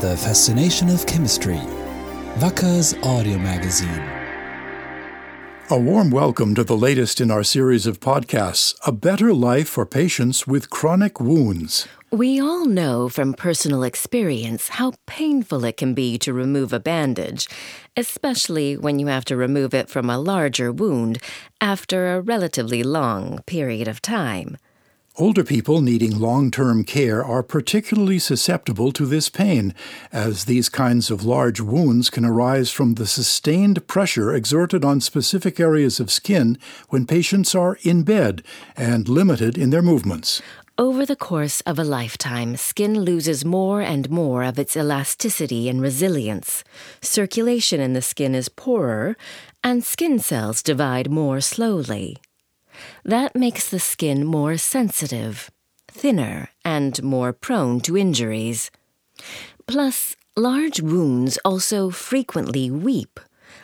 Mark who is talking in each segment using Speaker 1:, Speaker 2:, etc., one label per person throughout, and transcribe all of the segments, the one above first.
Speaker 1: The Fascination of Chemistry. Wacker's audio magazine.
Speaker 2: A warm welcome to the latest in our series of podcasts A Better Life for Patients with Chronic Wounds.
Speaker 3: We all know from personal experience how painful it can be to remove a bandage, especially when you have to remove it from a larger wound after a relatively long period of time.
Speaker 2: Older people needing long term care are particularly susceptible to this pain, as these kinds of large wounds can arise from the sustained pressure exerted on specific areas of skin when patients are in bed and limited in their movements.
Speaker 3: Over the course of a lifetime, skin loses more and more of its elasticity and resilience. Circulation in the skin is poorer, and skin cells divide more slowly. That makes the skin more sensitive, thinner, and more prone to injuries. Plus, large wounds also frequently weep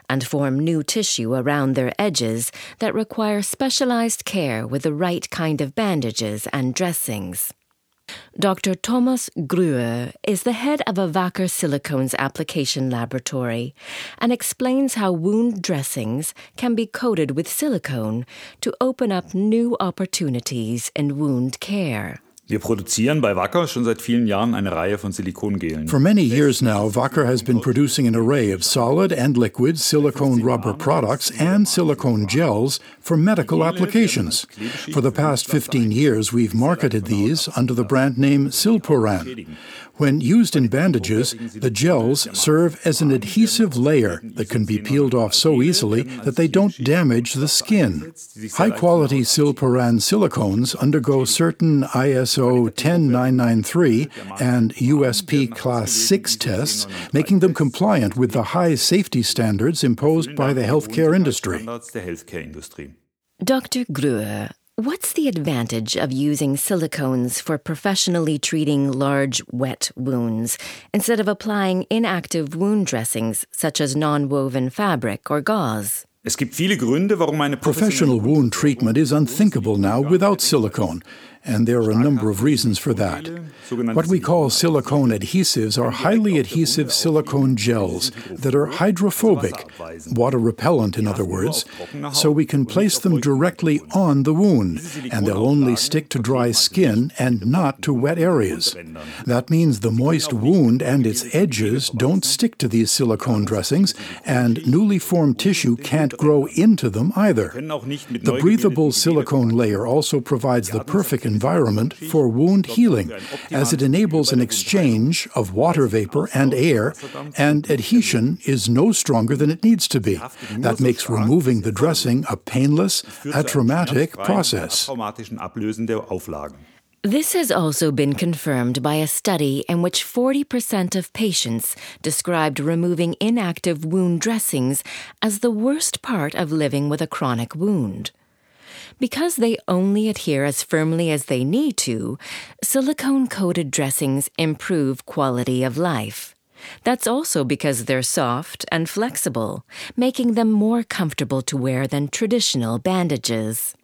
Speaker 3: and form new tissue around their edges that require specialized care with the right kind of bandages and dressings. Dr. Thomas Grue is the head of a Wacker Silicones application laboratory and explains how wound dressings can be coated with silicone to open up new opportunities in wound care.
Speaker 4: Wir produzieren bei Wacker schon seit vielen Jahren eine Reihe von Silikongelen.
Speaker 2: For many years now, Wacker has been producing an array of solid and liquid silicone rubber products and silicone gels for medical applications. For the past 15 years, we've marketed these under the brand name Silpuran. When used in bandages, the gels serve as an adhesive layer that can be peeled off so easily that they don't damage the skin. High quality Silpuran silicones undergo certain ISO 10993 and USP Class 6 tests, making them compliant with the high safety standards imposed by the healthcare industry.
Speaker 3: Dr. Grue What's the advantage of using silicones for professionally treating large, wet wounds instead of applying inactive wound dressings such as non woven fabric or gauze?
Speaker 4: Es gibt viele Gründe, warum eine
Speaker 2: Professional wound treatment is unthinkable now without silicone, and there are a number of reasons for that. What we call silicone adhesives are highly adhesive silicone gels that are hydrophobic, water repellent, in other words, so we can place them directly on the wound, and they'll only stick to dry skin and not to wet areas. That means the moist wound and its edges don't stick to these silicone dressings, and newly formed tissue can't grow into them either. The breathable silicone layer also provides the perfect environment for wound healing, as it enables an exchange of water vapor and air, and adhesion is no stronger than it needs to be. That makes removing the dressing a painless, atraumatic process.
Speaker 3: This has also been confirmed by a study in which 40% of patients described removing inactive wound dressings as the worst part of living with a chronic wound. Because they only adhere as firmly as they need to, silicone coated dressings improve quality of life. That's also because they're soft and flexible, making them more comfortable to wear than traditional bandages.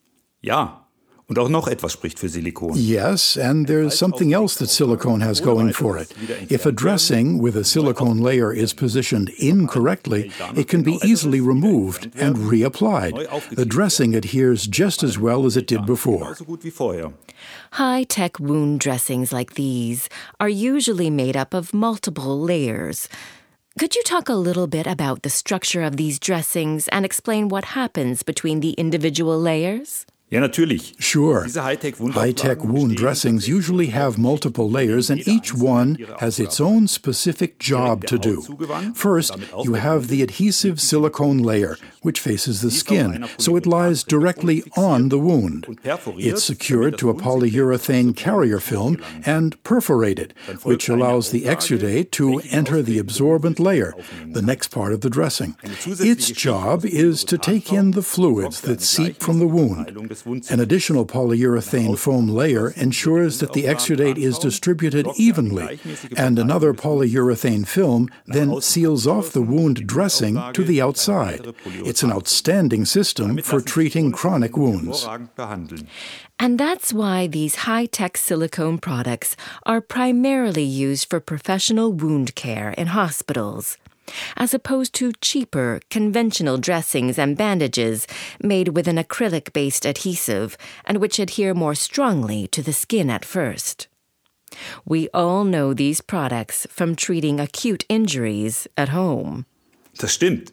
Speaker 4: Ja, Und auch noch etwas spricht für Silikon.
Speaker 2: Yes, and there's something else that silicone has going for it. If a dressing with a silicone layer is positioned incorrectly, it can be easily removed and reapplied. The dressing adheres just as well as it did before.
Speaker 3: High tech wound dressings like these are usually made up of multiple layers. Could you talk a little bit about the structure of these dressings and explain what happens between the individual layers?
Speaker 4: Ja, natürlich.
Speaker 2: Sure.
Speaker 4: High-tech
Speaker 2: wound dressings usually have multiple layers, and each one has its own specific job to do. First, you have the adhesive silicone layer, which faces the skin, so it lies directly on the wound. It's secured to a polyurethane carrier film and perforated, which allows the exudate to enter the absorbent layer, the next part of the dressing. Its job is to take in the fluids that seep from the wound. An additional polyurethane foam layer ensures that the exudate is distributed evenly, and another polyurethane film then seals off the wound dressing to the outside. It's an outstanding system for treating chronic wounds.
Speaker 3: And that's why these high tech silicone products are primarily used for professional wound care in hospitals, as opposed to cheaper, conventional dressings and bandages made with an acrylic based adhesive and which adhere more strongly to the skin at first. We all know these products from treating acute injuries at home.
Speaker 4: Das stimmt.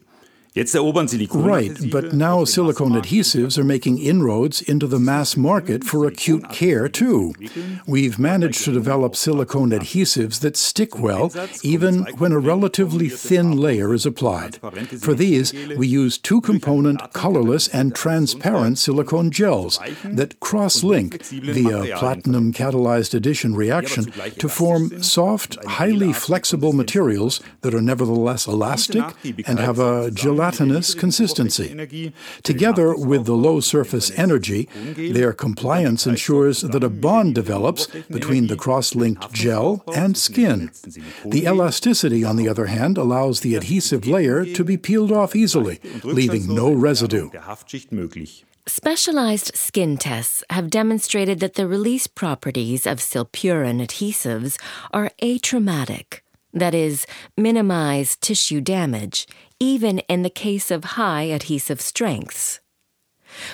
Speaker 2: Right, but now silicone adhesives are making inroads into the mass market for acute care, too. We've managed to develop silicone adhesives that stick well, even when a relatively thin layer is applied. For these, we use two component, colorless, and transparent silicone gels that cross link via platinum catalyzed addition reaction to form soft, highly flexible materials that are nevertheless elastic and have a gelatinous gelatinous consistency. Together with the low surface energy, their compliance ensures that a bond develops between the cross linked gel and skin. The elasticity, on the other hand, allows the adhesive layer to be peeled off easily, leaving no residue.
Speaker 3: Specialized skin tests have demonstrated that the release properties of Silpuran adhesives are atraumatic, that is, minimize tissue damage, even in the case of high adhesive strengths.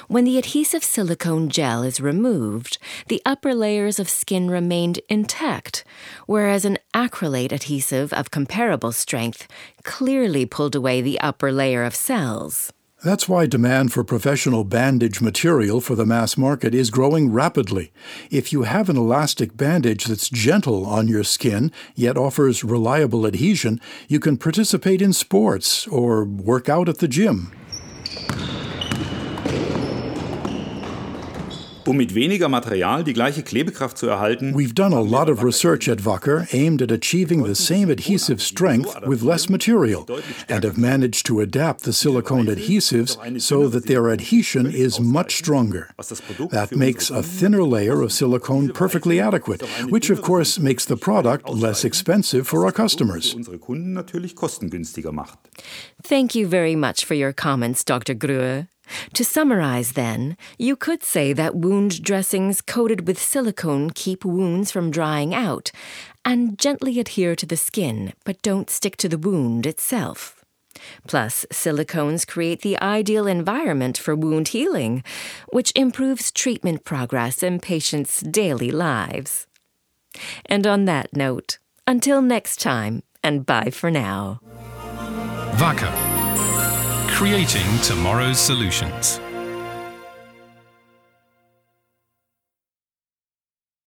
Speaker 3: When the adhesive silicone gel is removed, the upper layers of skin remained intact, whereas an acrylate adhesive of comparable strength clearly pulled away the upper layer of cells.
Speaker 2: That's why demand for professional bandage material for the mass market is growing rapidly. If you have an elastic bandage that's gentle on your skin, yet offers reliable adhesion, you can participate in sports or work out at the gym.
Speaker 4: Um mit weniger Material die gleiche Klebekraft zu erhalten.
Speaker 2: We've done a lot of research at Wacker aimed at achieving the same adhesive strength with less material and have managed to adapt the silicone adhesives so that their adhesion is much stronger. That makes a thinner layer of silicone perfectly adequate, which of course makes the product less expensive for our customers.
Speaker 3: Thank you very much for your comments, Dr. Grue. To summarize, then, you could say that wound dressings coated with silicone keep wounds from drying out and gently adhere to the skin but don't stick to the wound itself. Plus, silicones create the ideal environment for wound healing, which improves treatment progress in patients' daily lives. And on that note, until next time, and bye for now.
Speaker 1: Wacker creating tomorrow's solutions.